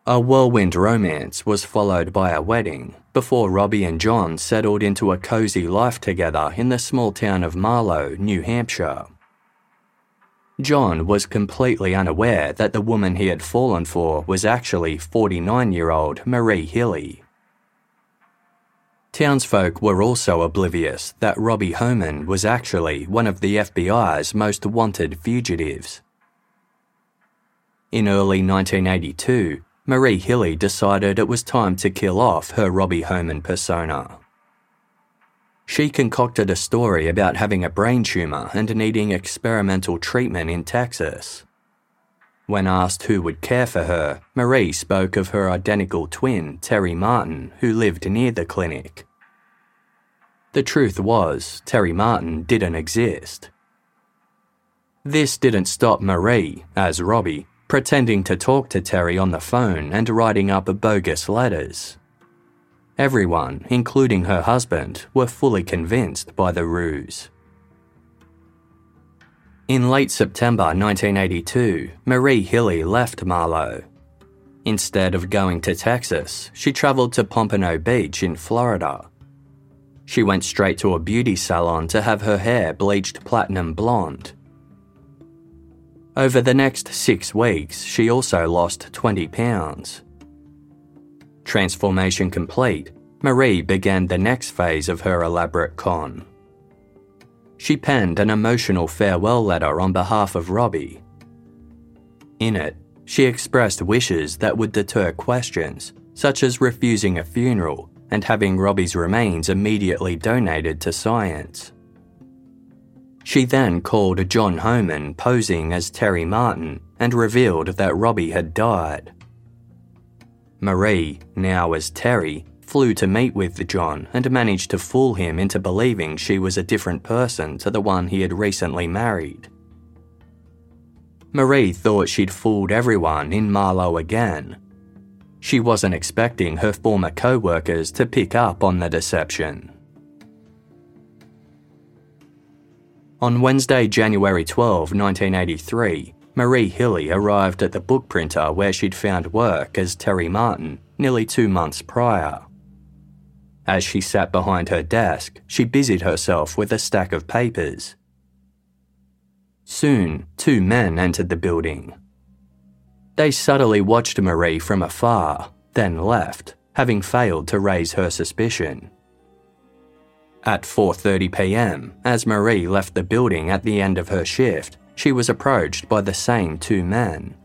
A: A whirlwind romance was followed by a wedding before Robbie and John settled into a cozy life together in the small town of Marlow, New Hampshire. John was completely unaware that the woman he had fallen for was actually 49 year old Marie Hilley. Townsfolk were also oblivious that Robbie Homan was actually one of the FBI's most wanted fugitives. In early 1982, Marie Hilley decided it was time to kill off her Robbie Homan persona. She concocted a story about having a brain tumour and needing experimental treatment in Texas. When asked who would care for her, Marie spoke of her identical twin, Terry Martin, who lived near the clinic. The truth was, Terry Martin didn't exist. This didn't stop Marie, as Robbie, pretending to talk to Terry on the phone and writing up bogus letters. Everyone, including her husband, were fully convinced by the ruse. In late September 1982, Marie Hilley left Marlow. Instead of going to Texas, she travelled to Pompano Beach in Florida. She went straight to a beauty salon to have her hair bleached platinum blonde over the next six weeks, she also lost 20 pounds. Transformation complete, Marie began the next phase of her elaborate con. She penned an emotional farewell letter on behalf of Robbie. In it, she expressed wishes that would deter questions, such as refusing a funeral and having Robbie's remains immediately donated to science. She then called John Homan posing as Terry Martin and revealed that Robbie had died. Marie, now as Terry, flew to meet with John and managed to fool him into believing she was a different person to the one he had recently married. Marie thought she'd fooled everyone in Marlow again. She wasn't expecting her former co workers to pick up on the deception. On Wednesday, January 12, 1983, Marie Hilley arrived at the book printer where she'd found work as Terry Martin nearly two months prior. As she sat behind her desk, she busied herself with a stack of papers. Soon, two men entered the building. They subtly watched Marie from afar, then left, having failed to raise her suspicion. At 4:30 p.m., as Marie left the building at the end of her shift, she was approached by the same two men.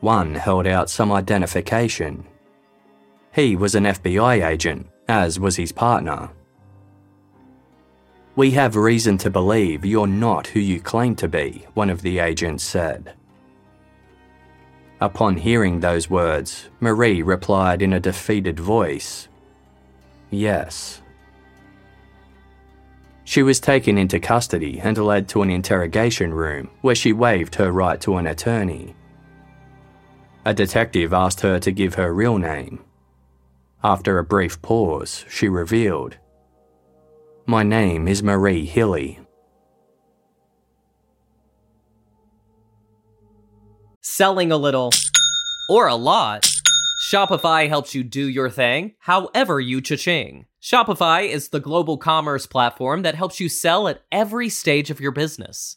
A: One held out some identification. He was an FBI agent, as was his partner. We have reason to believe you're not who you claim to be, one of the agents said. Upon hearing those words, Marie replied in a defeated voice, Yes. She was taken into custody and led to an interrogation room where she waived her right to an attorney. A detective asked her to give her real name. After a brief pause, she revealed, My name is Marie Hilley.
B: Selling a little, or a lot. Shopify helps you do your thing, however you cha-ching. Shopify is the global commerce platform that helps you sell at every stage of your business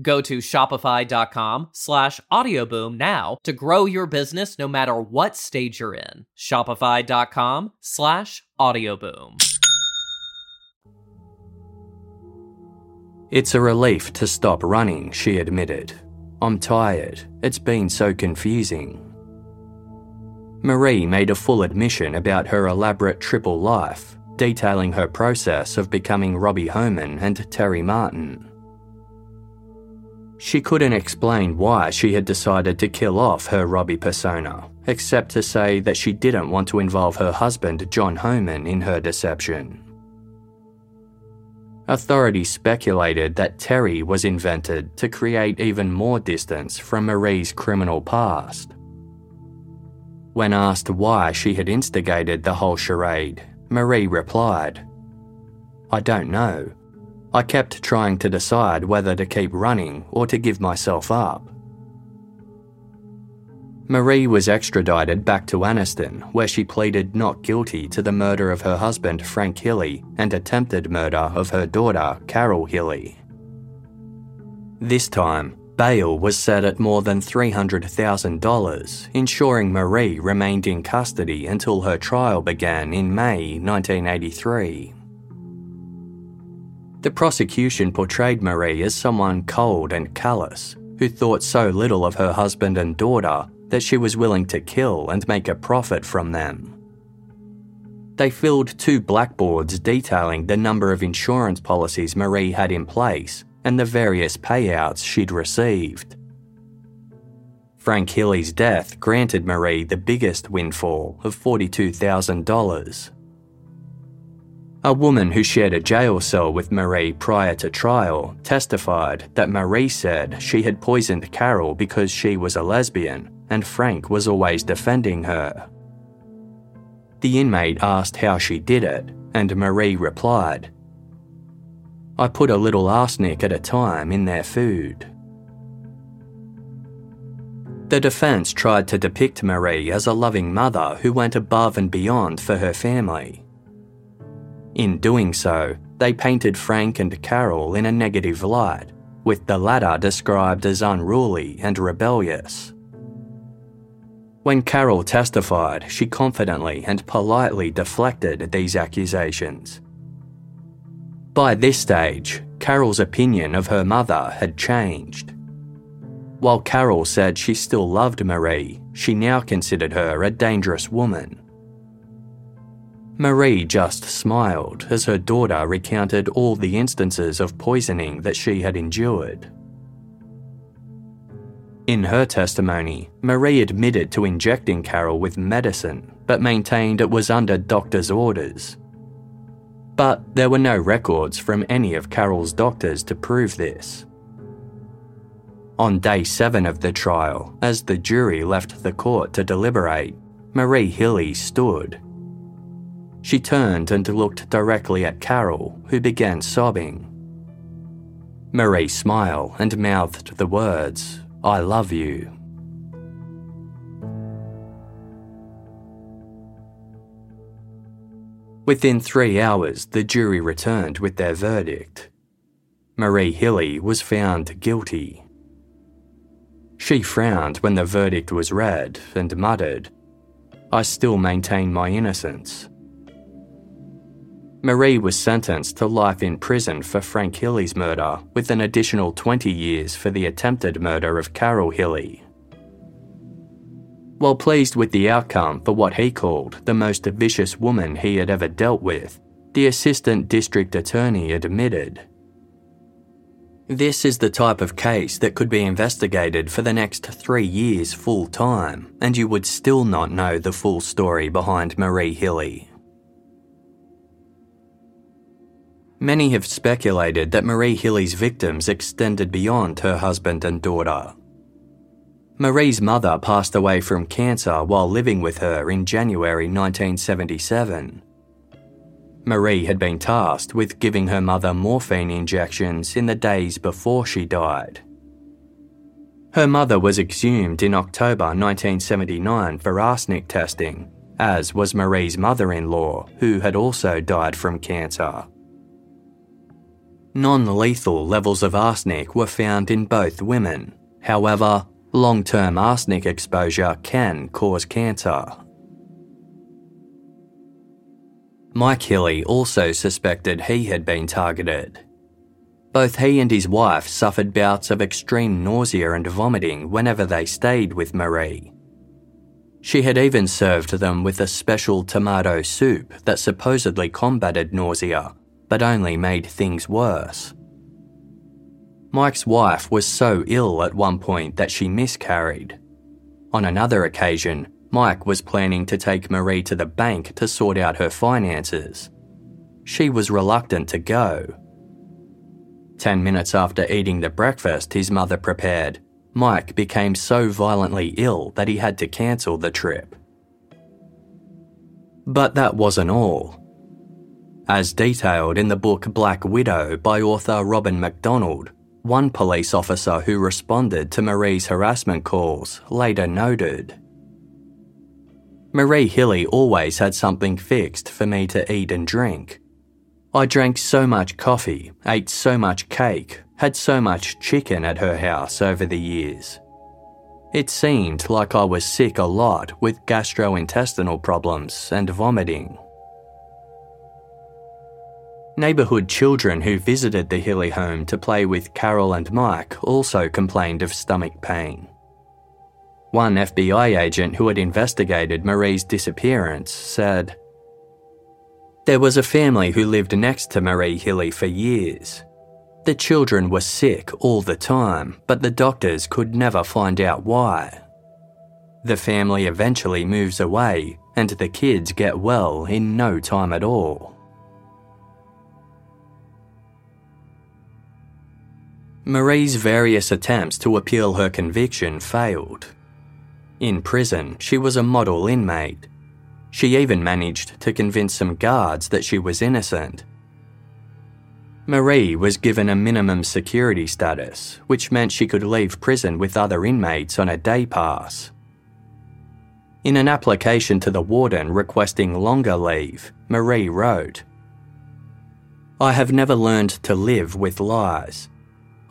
B: Go to shopify.com slash audioboom now to grow your business no matter what stage you're in. Shopify.com slash audioboom.
A: It's a relief to stop running, she admitted. I'm tired. It's been so confusing. Marie made a full admission about her elaborate triple life, detailing her process of becoming Robbie Homan and Terry Martin. She couldn't explain why she had decided to kill off her Robbie persona, except to say that she didn't want to involve her husband, John Homan, in her deception. Authorities speculated that Terry was invented to create even more distance from Marie's criminal past. When asked why she had instigated the whole charade, Marie replied, I don't know. I kept trying to decide whether to keep running or to give myself up. Marie was extradited back to Anniston, where she pleaded not guilty to the murder of her husband Frank Hilley and attempted murder of her daughter Carol Hilley. This time, bail was set at more than $300,000, ensuring Marie remained in custody until her trial began in May 1983. The prosecution portrayed Marie as someone cold and callous, who thought so little of her husband and daughter that she was willing to kill and make a profit from them. They filled two blackboards detailing the number of insurance policies Marie had in place and the various payouts she'd received. Frank Hilley's death granted Marie the biggest windfall of $42,000. A woman who shared a jail cell with Marie prior to trial testified that Marie said she had poisoned Carol because she was a lesbian and Frank was always defending her. The inmate asked how she did it, and Marie replied, I put a little arsenic at a time in their food. The defence tried to depict Marie as a loving mother who went above and beyond for her family. In doing so, they painted Frank and Carol in a negative light, with the latter described as unruly and rebellious. When Carol testified, she confidently and politely deflected these accusations. By this stage, Carol's opinion of her mother had changed. While Carol said she still loved Marie, she now considered her a dangerous woman. Marie just smiled as her daughter recounted all the instances of poisoning that she had endured. In her testimony, Marie admitted to injecting Carol with medicine, but maintained it was under doctor's orders. But there were no records from any of Carol's doctors to prove this. On day seven of the trial, as the jury left the court to deliberate, Marie Hilley stood. She turned and looked directly at Carol, who began sobbing. Marie smiled and mouthed the words, I love you. Within three hours, the jury returned with their verdict. Marie Hilley was found guilty. She frowned when the verdict was read and muttered, I still maintain my innocence. Marie was sentenced to life in prison for Frank Hilley's murder, with an additional 20 years for the attempted murder of Carol Hilley. While pleased with the outcome for what he called the most vicious woman he had ever dealt with, the assistant district attorney admitted this is the type of case that could be investigated for the next three years full time, and you would still not know the full story behind Marie Hilley. Many have speculated that Marie Hilley's victims extended beyond her husband and daughter. Marie's mother passed away from cancer while living with her in January 1977. Marie had been tasked with giving her mother morphine injections in the days before she died. Her mother was exhumed in October 1979 for arsenic testing, as was Marie's mother in law, who had also died from cancer. Non lethal levels of arsenic were found in both women. However, long term arsenic exposure can cause cancer. Mike Hilley also suspected he had been targeted. Both he and his wife suffered bouts of extreme nausea and vomiting whenever they stayed with Marie. She had even served them with a special tomato soup that supposedly combated nausea but only made things worse. Mike's wife was so ill at one point that she miscarried. On another occasion, Mike was planning to take Marie to the bank to sort out her finances. She was reluctant to go. Ten minutes after eating the breakfast his mother prepared, Mike became so violently ill that he had to cancel the trip. But that wasn't all. As detailed in the book Black Widow by author Robin McDonald, one police officer who responded to Marie's harassment calls later noted Marie Hilley always had something fixed for me to eat and drink. I drank so much coffee, ate so much cake, had so much chicken at her house over the years. It seemed like I was sick a lot with gastrointestinal problems and vomiting. Neighbourhood children who visited the Hilley home to play with Carol and Mike also complained of stomach pain. One FBI agent who had investigated Marie's disappearance said, There was a family who lived next to Marie Hilley for years. The children were sick all the time, but the doctors could never find out why. The family eventually moves away, and the kids get well in no time at all. Marie's various attempts to appeal her conviction failed. In prison, she was a model inmate. She even managed to convince some guards that she was innocent. Marie was given a minimum security status, which meant she could leave prison with other inmates on a day pass. In an application to the warden requesting longer leave, Marie wrote I have never learned to live with lies.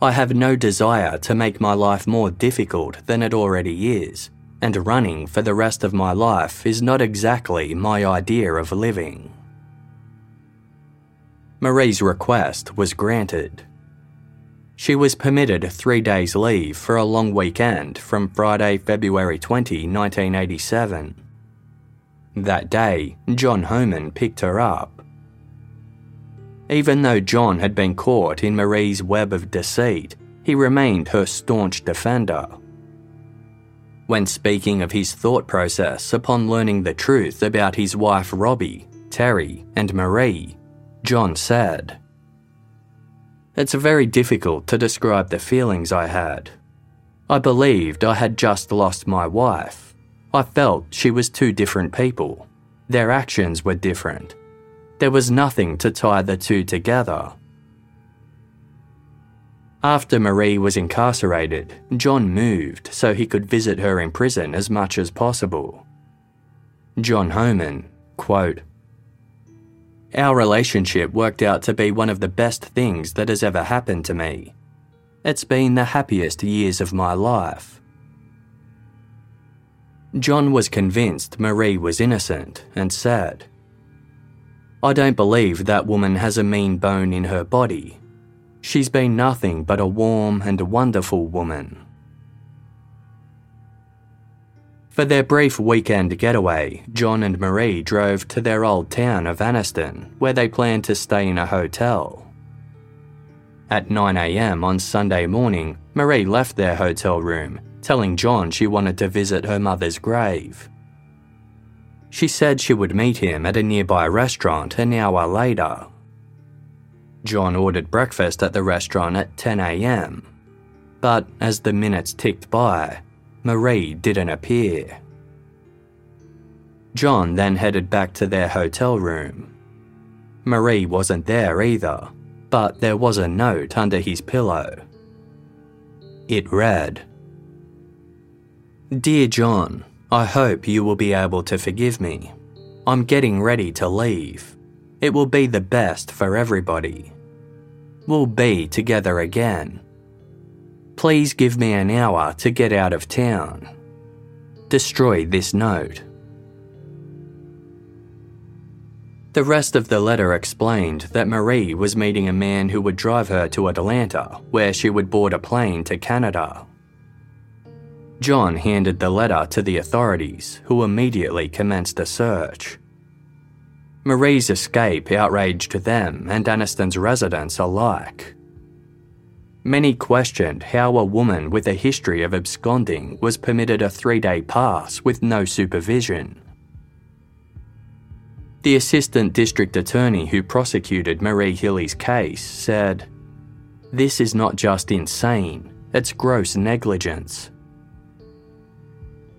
A: I have no desire to make my life more difficult than it already is, and running for the rest of my life is not exactly my idea of living. Marie's request was granted. She was permitted three days' leave for a long weekend from Friday, February 20, 1987. That day, John Homan picked her up. Even though John had been caught in Marie's web of deceit, he remained her staunch defender. When speaking of his thought process upon learning the truth about his wife Robbie, Terry, and Marie, John said, It's very difficult to describe the feelings I had. I believed I had just lost my wife. I felt she was two different people. Their actions were different. There was nothing to tie the two together. After Marie was incarcerated, John moved so he could visit her in prison as much as possible. John Homan, quote, our relationship worked out to be one of the best things that has ever happened to me. It's been the happiest years of my life. John was convinced Marie was innocent and said, I don't believe that woman has a mean bone in her body. She's been nothing but a warm and wonderful woman. For their brief weekend getaway, John and Marie drove to their old town of Anniston, where they planned to stay in a hotel. At 9am on Sunday morning, Marie left their hotel room, telling John she wanted to visit her mother's grave. She said she would meet him at a nearby restaurant an hour later. John ordered breakfast at the restaurant at 10am. But as the minutes ticked by, Marie didn't appear. John then headed back to their hotel room. Marie wasn't there either, but there was a note under his pillow. It read Dear John, I hope you will be able to forgive me. I'm getting ready to leave. It will be the best for everybody. We'll be together again. Please give me an hour to get out of town. Destroy this note. The rest of the letter explained that Marie was meeting a man who would drive her to Atlanta, where she would board a plane to Canada. John handed the letter to the authorities, who immediately commenced a search. Marie's escape outraged them and Anniston's residents alike. Many questioned how a woman with a history of absconding was permitted a three day pass with no supervision. The assistant district attorney who prosecuted Marie Hilley's case said, This is not just insane, it's gross negligence.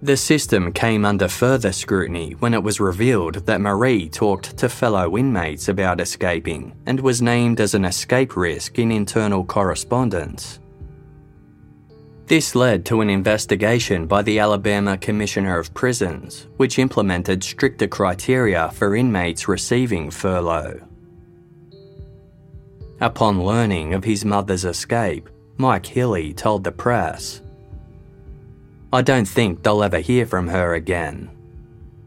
A: The system came under further scrutiny when it was revealed that Marie talked to fellow inmates about escaping and was named as an escape risk in internal correspondence. This led to an investigation by the Alabama Commissioner of Prisons, which implemented stricter criteria for inmates receiving furlough. Upon learning of his mother's escape, Mike Hilley told the press I don't think they'll ever hear from her again.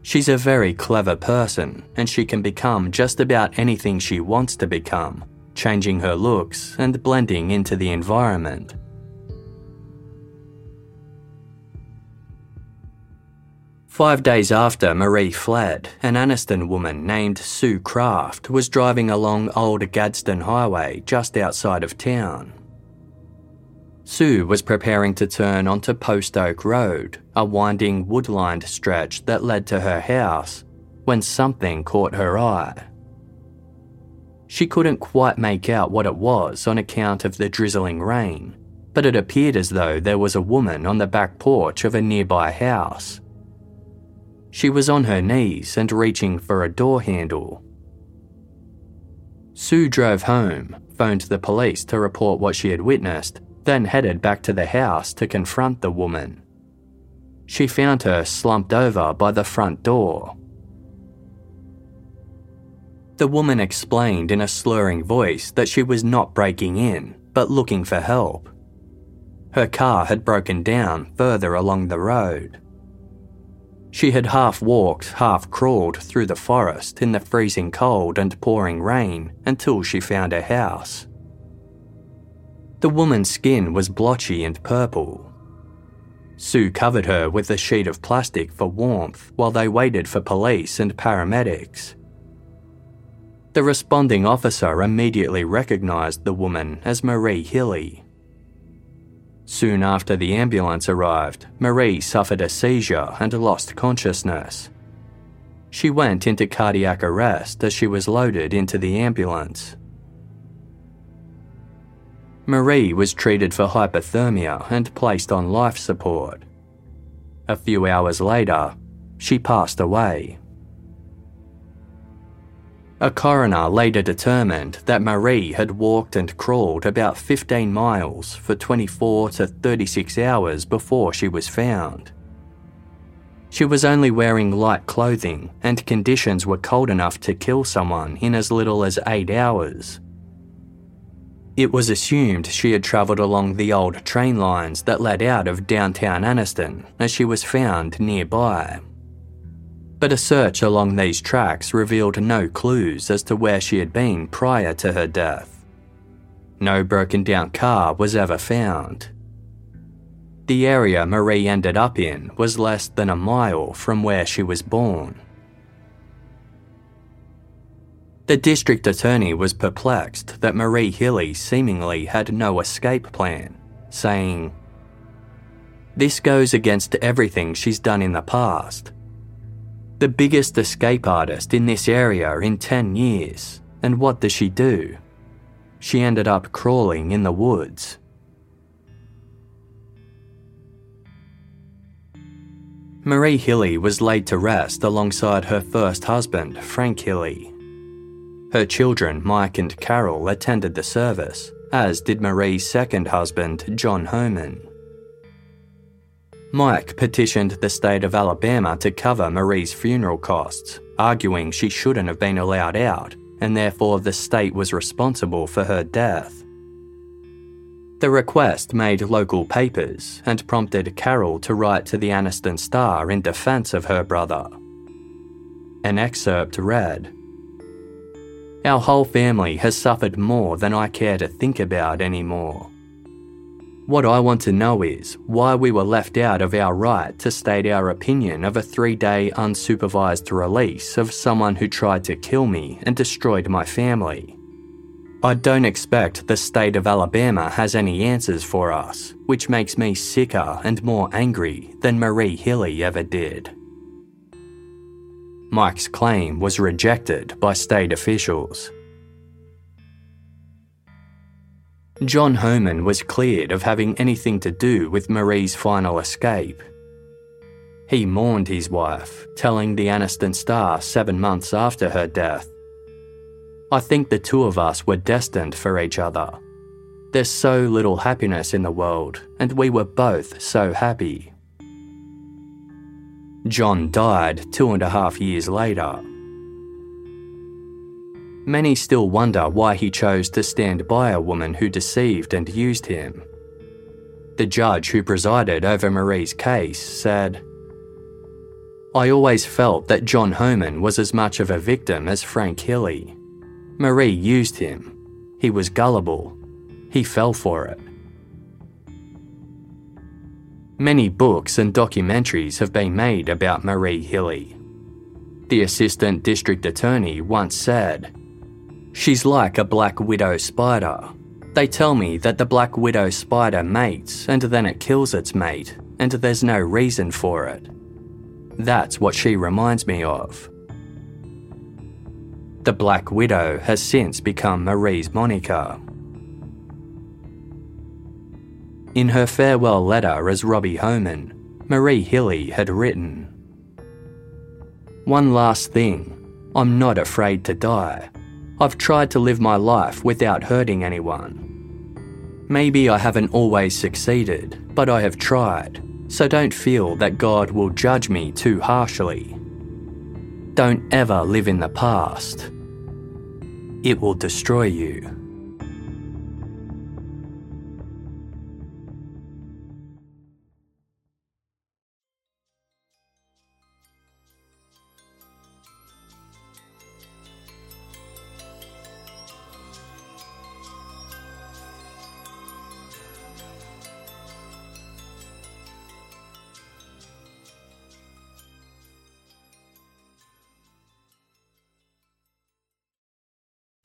A: She's a very clever person and she can become just about anything she wants to become, changing her looks and blending into the environment. Five days after Marie fled, an Anniston woman named Sue Kraft was driving along Old Gadsden Highway just outside of town. Sue was preparing to turn onto Post Oak Road, a winding wood-lined stretch that led to her house, when something caught her eye. She couldn't quite make out what it was on account of the drizzling rain, but it appeared as though there was a woman on the back porch of a nearby house. She was on her knees and reaching for a door handle. Sue drove home, phoned the police to report what she had witnessed, then headed back to the house to confront the woman. She found her slumped over by the front door. The woman explained in a slurring voice that she was not breaking in, but looking for help. Her car had broken down further along the road. She had half walked, half crawled through the forest in the freezing cold and pouring rain until she found a house. The woman's skin was blotchy and purple. Sue covered her with a sheet of plastic for warmth while they waited for police and paramedics. The responding officer immediately recognised the woman as Marie Hilley, Soon after the ambulance arrived, Marie suffered a seizure and lost consciousness. She went into cardiac arrest as she was loaded into the ambulance. Marie was treated for hypothermia and placed on life support. A few hours later, she passed away. A coroner later determined that Marie had walked and crawled about 15 miles for 24 to 36 hours before she was found. She was only wearing light clothing, and conditions were cold enough to kill someone in as little as 8 hours. It was assumed she had travelled along the old train lines that led out of downtown Anniston as she was found nearby but a search along these tracks revealed no clues as to where she had been prior to her death. No broken down car was ever found. The area Marie ended up in was less than a mile from where she was born. The district attorney was perplexed that Marie Hilley seemingly had no escape plan, saying, This goes against everything she's done in the past the biggest escape artist in this area in 10 years. And what does she do? She ended up crawling in the woods. Marie Hilley was laid to rest alongside her first husband, Frank Hilley. Her children, Mike and Carol, attended the service, as did Marie's second husband, John Homan. Mike petitioned the state of Alabama to cover Marie's funeral costs, arguing she shouldn't have been allowed out, and therefore the state was responsible for her death. The request made local papers and prompted Carol to write to the Anniston Star in defense of her brother. An excerpt read Our whole family has suffered more than I care to think about anymore. What I want to know is why we were left out of our right to state our opinion of a three day unsupervised release of someone who tried to kill me and destroyed my family. I don't expect the state of Alabama has any answers for us, which makes me sicker and more angry than Marie Hilley ever did. Mike's claim was rejected by state officials. John Homan was cleared of having anything to do with Marie's final escape. He mourned his wife, telling the Anniston Star seven months after her death I think the two of us were destined for each other. There's so little happiness in the world, and we were both so happy. John died two and a half years later. Many still wonder why he chose to stand by a woman who deceived and used him. The judge who presided over Marie's case said, I always felt that John Homan was as much of a victim as Frank Hilley. Marie used him. He was gullible. He fell for it. Many books and documentaries have been made about Marie Hilley. The assistant district attorney once said, She's like a black widow spider. They tell me that the black widow spider mates and then it kills its mate, and there's no reason for it. That's what she reminds me of. The Black Widow has since become Marie's moniker. In her farewell letter as Robbie Homan, Marie Hilley had written One last thing I'm not afraid to die. I've tried to live my life without hurting anyone. Maybe I haven't always succeeded, but I have tried, so don't feel that God will judge me too harshly. Don't ever live in the past, it will destroy you.